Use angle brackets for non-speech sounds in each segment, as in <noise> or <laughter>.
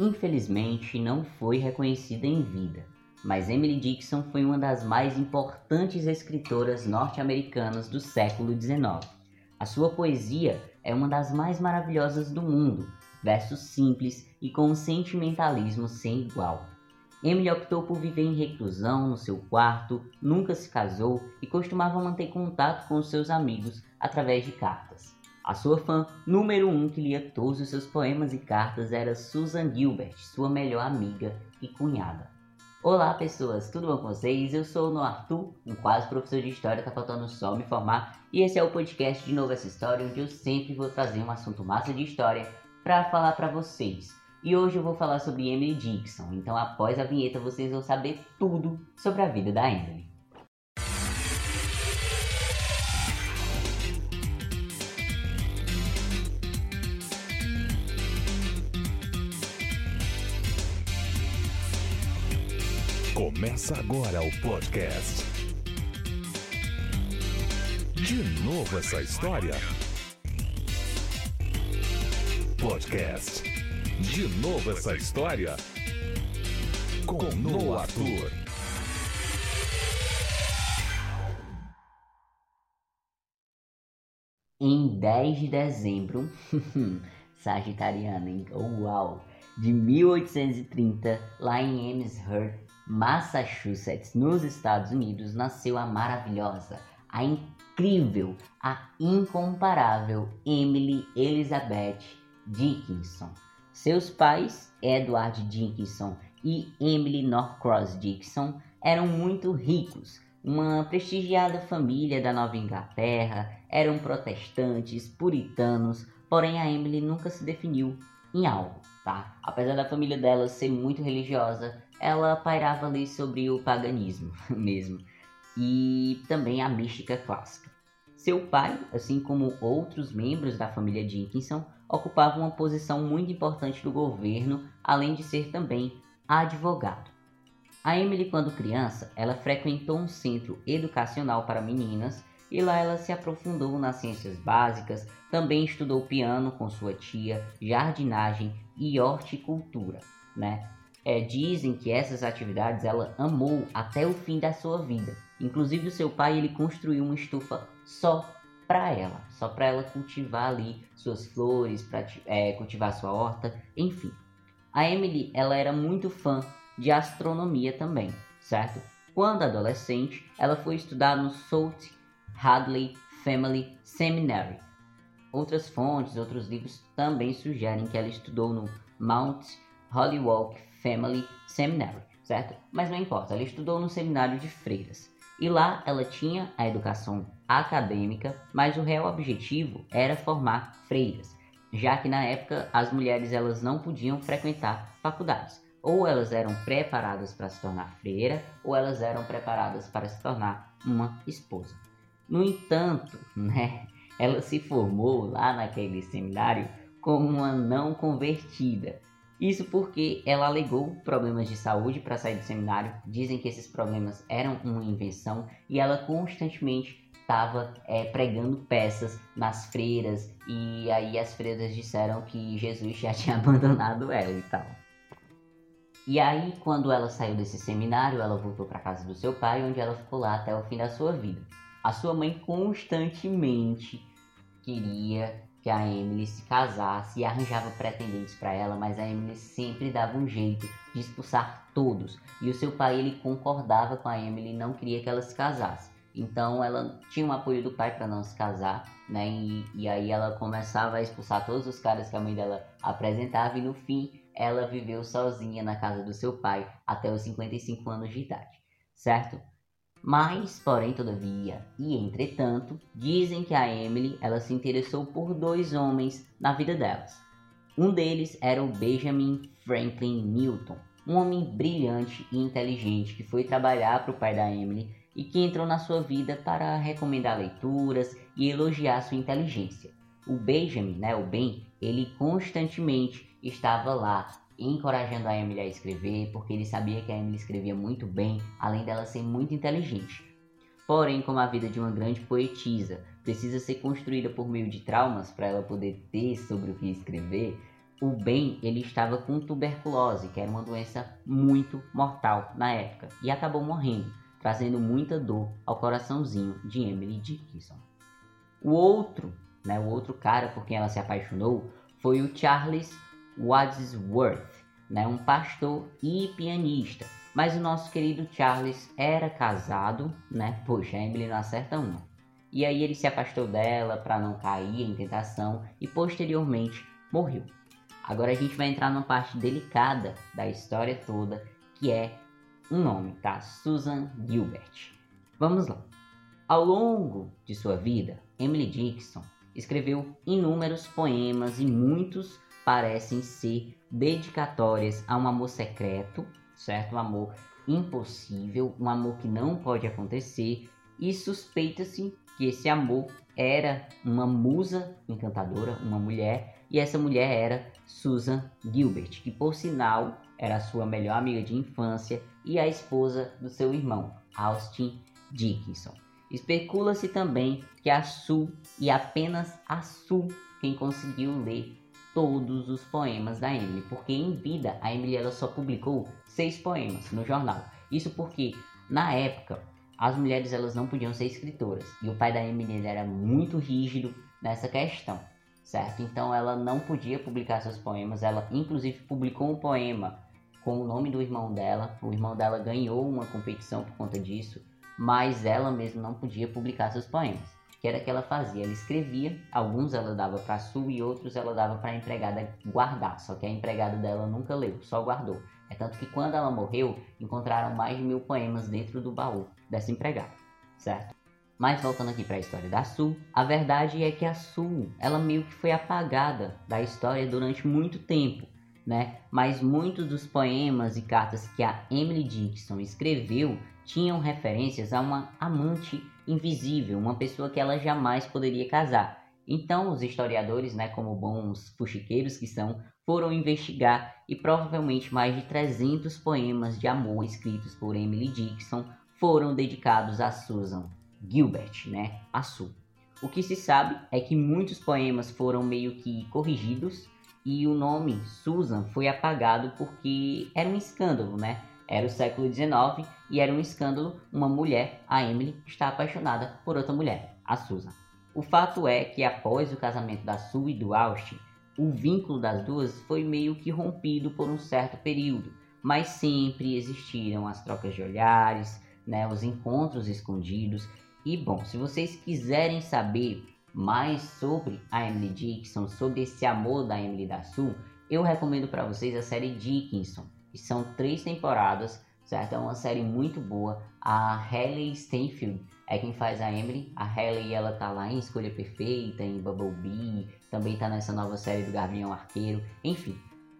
infelizmente não foi reconhecida em vida, mas Emily Dickinson foi uma das mais importantes escritoras norte-americanas do século XIX. A sua poesia é uma das mais maravilhosas do mundo, versos simples e com um sentimentalismo sem igual. Emily optou por viver em reclusão no seu quarto, nunca se casou e costumava manter contato com seus amigos através de cartas. A sua fã número um que lia todos os seus poemas e cartas era Susan Gilbert, sua melhor amiga e cunhada. Olá pessoas, tudo bom com vocês? Eu sou o No Arthur, um quase professor de história, tá faltando só me formar, e esse é o podcast de Novo Essa História, onde eu sempre vou trazer um assunto massa de história para falar para vocês. E hoje eu vou falar sobre Emily Dixon, então após a vinheta vocês vão saber tudo sobre a vida da Emily. Começa agora o podcast. De novo essa história? Podcast. De novo essa história? Com Noah Arthur. Em 10 de dezembro, <laughs> sagitariano, hein? Uau! De 1830, lá em Amherst, Massachusetts, nos Estados Unidos, nasceu a maravilhosa, a incrível, a incomparável Emily Elizabeth Dickinson. Seus pais, Edward Dickinson e Emily Norcross Dickinson, eram muito ricos, uma prestigiada família da Nova Inglaterra, eram protestantes, puritanos, porém a Emily nunca se definiu em algo, tá? Apesar da família dela ser muito religiosa, ela pairava ali sobre o paganismo <laughs> mesmo e também a mística clássica. Seu pai, assim como outros membros da família Dickinson, ocupava uma posição muito importante do governo, além de ser também advogado. A Emily, quando criança, ela frequentou um centro educacional para meninas e lá ela se aprofundou nas ciências básicas, também estudou piano com sua tia, jardinagem e horticultura, né? É, dizem que essas atividades ela amou até o fim da sua vida. Inclusive o seu pai ele construiu uma estufa só para ela, só para ela cultivar ali suas flores, para é, cultivar sua horta, enfim. A Emily ela era muito fã de astronomia também, certo? Quando adolescente, ela foi estudar no South Hadley Family Seminary. Outras fontes, outros livros também sugerem que ela estudou no Mount Holyoke Family Seminary, certo? Mas não importa, ela estudou no seminário de freiras. E lá ela tinha a educação acadêmica, mas o real objetivo era formar freiras, já que na época as mulheres elas não podiam frequentar faculdades. Ou elas eram preparadas para se tornar freira, ou elas eram preparadas para se tornar uma esposa. No entanto, <laughs> né, ela se formou lá naquele seminário como uma não convertida, isso porque ela alegou problemas de saúde para sair do seminário. Dizem que esses problemas eram uma invenção e ela constantemente estava é, pregando peças nas freiras e aí as freiras disseram que Jesus já <laughs> tinha abandonado ela e tal. E aí, quando ela saiu desse seminário, ela voltou para casa do seu pai, onde ela ficou lá até o fim da sua vida. A sua mãe constantemente queria que a Emily se casasse e arranjava pretendentes para ela, mas a Emily sempre dava um jeito de expulsar todos. E o seu pai ele concordava com a Emily não queria que ela se casasse. Então ela tinha o apoio do pai para não se casar, né? E, e aí ela começava a expulsar todos os caras que a mãe dela apresentava e no fim ela viveu sozinha na casa do seu pai até os 55 anos de idade, certo? Mas, porém, todavia e entretanto, dizem que a Emily ela se interessou por dois homens na vida delas. Um deles era o Benjamin Franklin Newton, um homem brilhante e inteligente que foi trabalhar para o pai da Emily e que entrou na sua vida para recomendar leituras e elogiar sua inteligência. O Benjamin, né, o Ben, ele constantemente estava lá encorajando a Emily a escrever, porque ele sabia que a Emily escrevia muito bem, além dela ser muito inteligente. Porém, como a vida de uma grande poetisa precisa ser construída por meio de traumas para ela poder ter sobre o que escrever, o Ben ele estava com tuberculose, que era uma doença muito mortal na época, e acabou morrendo, trazendo muita dor ao coraçãozinho de Emily Dickinson. O outro, né, o outro cara por quem ela se apaixonou foi o Charles Wadsworth, né, um pastor e pianista. Mas o nosso querido Charles era casado, né? Poxa, a Emily não acerta uma. E aí ele se afastou dela para não cair em tentação e posteriormente morreu. Agora a gente vai entrar numa parte delicada da história toda, que é um nome, tá? Susan Gilbert. Vamos lá. Ao longo de sua vida, Emily Dickinson escreveu inúmeros poemas e muitos parecem ser dedicatórias a um amor secreto, certo? Um amor impossível, um amor que não pode acontecer e suspeita-se que esse amor era uma musa encantadora, uma mulher e essa mulher era Susan Gilbert, que por sinal era sua melhor amiga de infância e a esposa do seu irmão, Austin Dickinson. Especula-se também que a Sue e apenas a Sue quem conseguiu ler todos os poemas da Emily, porque em vida a Emily ela só publicou seis poemas no jornal. Isso porque na época as mulheres elas não podiam ser escritoras e o pai da Emily era muito rígido nessa questão certo? Então ela não podia publicar seus poemas, ela inclusive publicou um poema com o nome do irmão dela. O irmão dela ganhou uma competição por conta disso, mas ela mesma não podia publicar seus poemas. Que era que ela fazia? Ela escrevia, alguns ela dava para Su e outros ela dava para a empregada guardar, só que a empregada dela nunca leu, só guardou. É tanto que quando ela morreu, encontraram mais de mil poemas dentro do baú dessa empregada, certo? Mas voltando aqui para a história da Sul, a verdade é que a Sul, ela meio que foi apagada da história durante muito tempo, né? Mas muitos dos poemas e cartas que a Emily Dickinson escreveu tinham referências a uma amante invisível, uma pessoa que ela jamais poderia casar. Então, os historiadores, né, como bons fuxiqueiros que são, foram investigar e provavelmente mais de 300 poemas de amor escritos por Emily Dickinson foram dedicados a Susan. Gilbert, né, a Sul. O que se sabe é que muitos poemas foram meio que corrigidos e o nome Susan foi apagado porque era um escândalo, né? Era o século XIX e era um escândalo. Uma mulher, a Emily, está apaixonada por outra mulher, a Susan. O fato é que após o casamento da Sue e do Austin, o vínculo das duas foi meio que rompido por um certo período, mas sempre existiram as trocas de olhares, né, os encontros escondidos. E bom, se vocês quiserem saber mais sobre a Emily Dickinson, sobre esse amor da Emily da Sul, eu recomendo para vocês a série Dickinson, que são três temporadas, certo? É uma série muito boa. A Hailey Steinfeld é quem faz a Emily. A Hailey ela tá lá em Escolha Perfeita, em Bumblebee, também tá nessa nova série do Gavião Arqueiro. Enfim,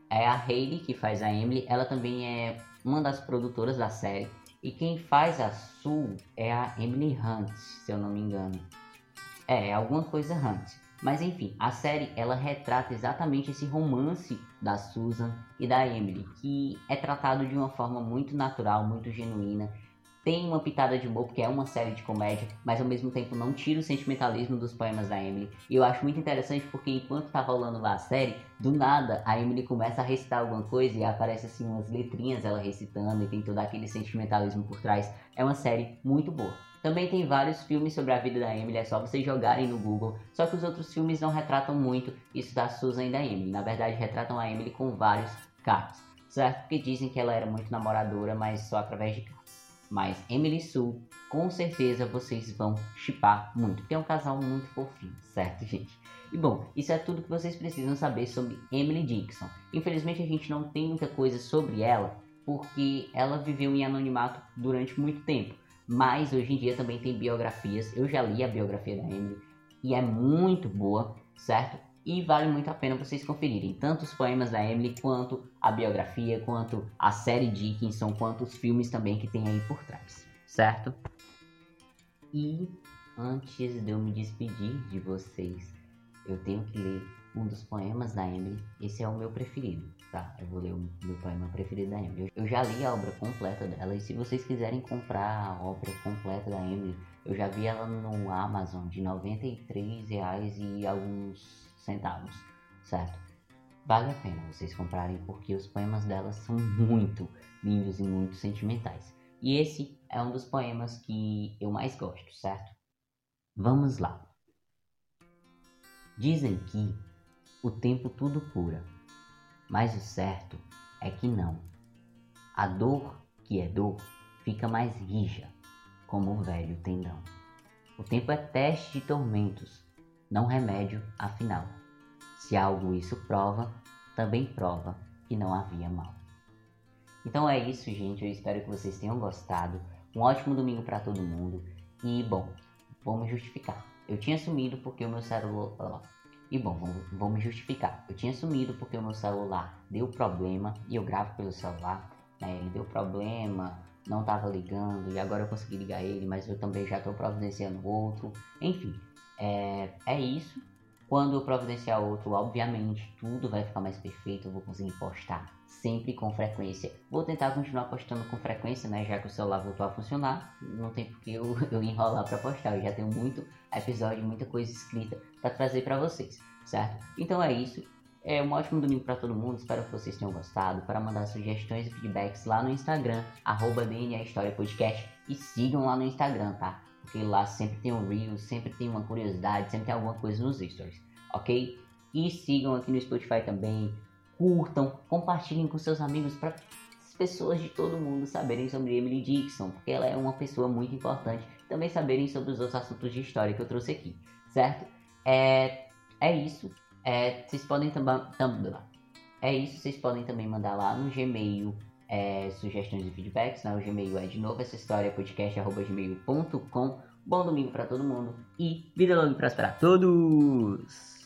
é a Hailey que faz a Emily. Ela também é uma das produtoras da série. E quem faz a Sul é a Emily Hunt, se eu não me engano. É, alguma coisa Hunt. Mas enfim, a série ela retrata exatamente esse romance da Susan e da Emily, que é tratado de uma forma muito natural, muito genuína tem uma pitada de humor, porque é uma série de comédia, mas ao mesmo tempo não tira o sentimentalismo dos poemas da Emily. E eu acho muito interessante porque enquanto tá rolando lá a série, do nada a Emily começa a recitar alguma coisa e aparece assim umas letrinhas ela recitando e tem todo aquele sentimentalismo por trás. É uma série muito boa. Também tem vários filmes sobre a vida da Emily, é só vocês jogarem no Google. Só que os outros filmes não retratam muito isso da Susan e da Emily. Na verdade, retratam a Emily com vários carros, certo? Porque dizem que ela era muito namoradora, mas só através de carros. Mas Emily Sue, com certeza vocês vão chipar muito, porque é um casal muito fofinho, certo, <laughs> gente? E bom, isso é tudo que vocês precisam saber sobre Emily Dixon. Infelizmente a gente não tem muita coisa sobre ela, porque ela viveu em anonimato durante muito tempo. Mas hoje em dia também tem biografias. Eu já li a biografia da Emily e é muito boa, certo? e vale muito a pena vocês conferirem tanto os poemas da Emily quanto a biografia, quanto a série Dickinson, quanto os filmes também que tem aí por trás, certo? E antes de eu me despedir de vocês, eu tenho que ler um dos poemas da Emily. Esse é o meu preferido, tá? Eu vou ler o meu poema preferido da Emily. Eu já li a obra completa dela e se vocês quiserem comprar a obra completa da Emily, eu já vi ela no Amazon de 93 reais e alguns centavos, certo? vale a pena vocês comprarem porque os poemas dela são muito lindos e muito sentimentais. E esse é um dos poemas que eu mais gosto, certo? Vamos lá. Dizem que o tempo tudo cura, mas o certo é que não. A dor que é dor fica mais rija, como o velho tendão. O tempo é teste de tormentos, não remédio afinal. Se algo isso prova, também prova que não havia mal. Então é isso, gente. Eu espero que vocês tenham gostado. Um ótimo domingo para todo mundo. E bom, vou me justificar. Eu tinha sumido porque o meu celular. E bom, vou, vou me justificar. Eu tinha sumido porque o meu celular deu problema e eu gravo pelo celular. Né? Ele deu problema, não estava ligando e agora eu consegui ligar ele, mas eu também já estou providenciando outro. Enfim, é, é isso. Quando eu providenciar outro, obviamente tudo vai ficar mais perfeito, eu vou conseguir postar sempre com frequência. Vou tentar continuar postando com frequência, né? Já que o celular voltou a funcionar, não tem porque eu, <laughs> eu enrolar para postar. Eu já tenho muito episódio, muita coisa escrita para trazer para vocês, certo? Então é isso. É um ótimo domingo para todo mundo. Espero que vocês tenham gostado. Para mandar sugestões e feedbacks lá no Instagram, arroba DNA História Podcast. E sigam lá no Instagram, tá? Porque lá sempre tem um reel, sempre tem uma curiosidade, sempre tem alguma coisa nos stories, ok? E sigam aqui no Spotify também, curtam, compartilhem com seus amigos para as pessoas de todo mundo saberem sobre Emily Dixon, porque ela é uma pessoa muito importante. Também saberem sobre os outros assuntos de história que eu trouxe aqui, certo? É, é isso. É, vocês podem também. Tam, é isso, vocês podem também mandar lá no Gmail é, sugestões e feedbacks. Né? O Gmail é de novo essa história podcast.gmail.com. Bom domingo para todo mundo e vida longa e próspera a todos!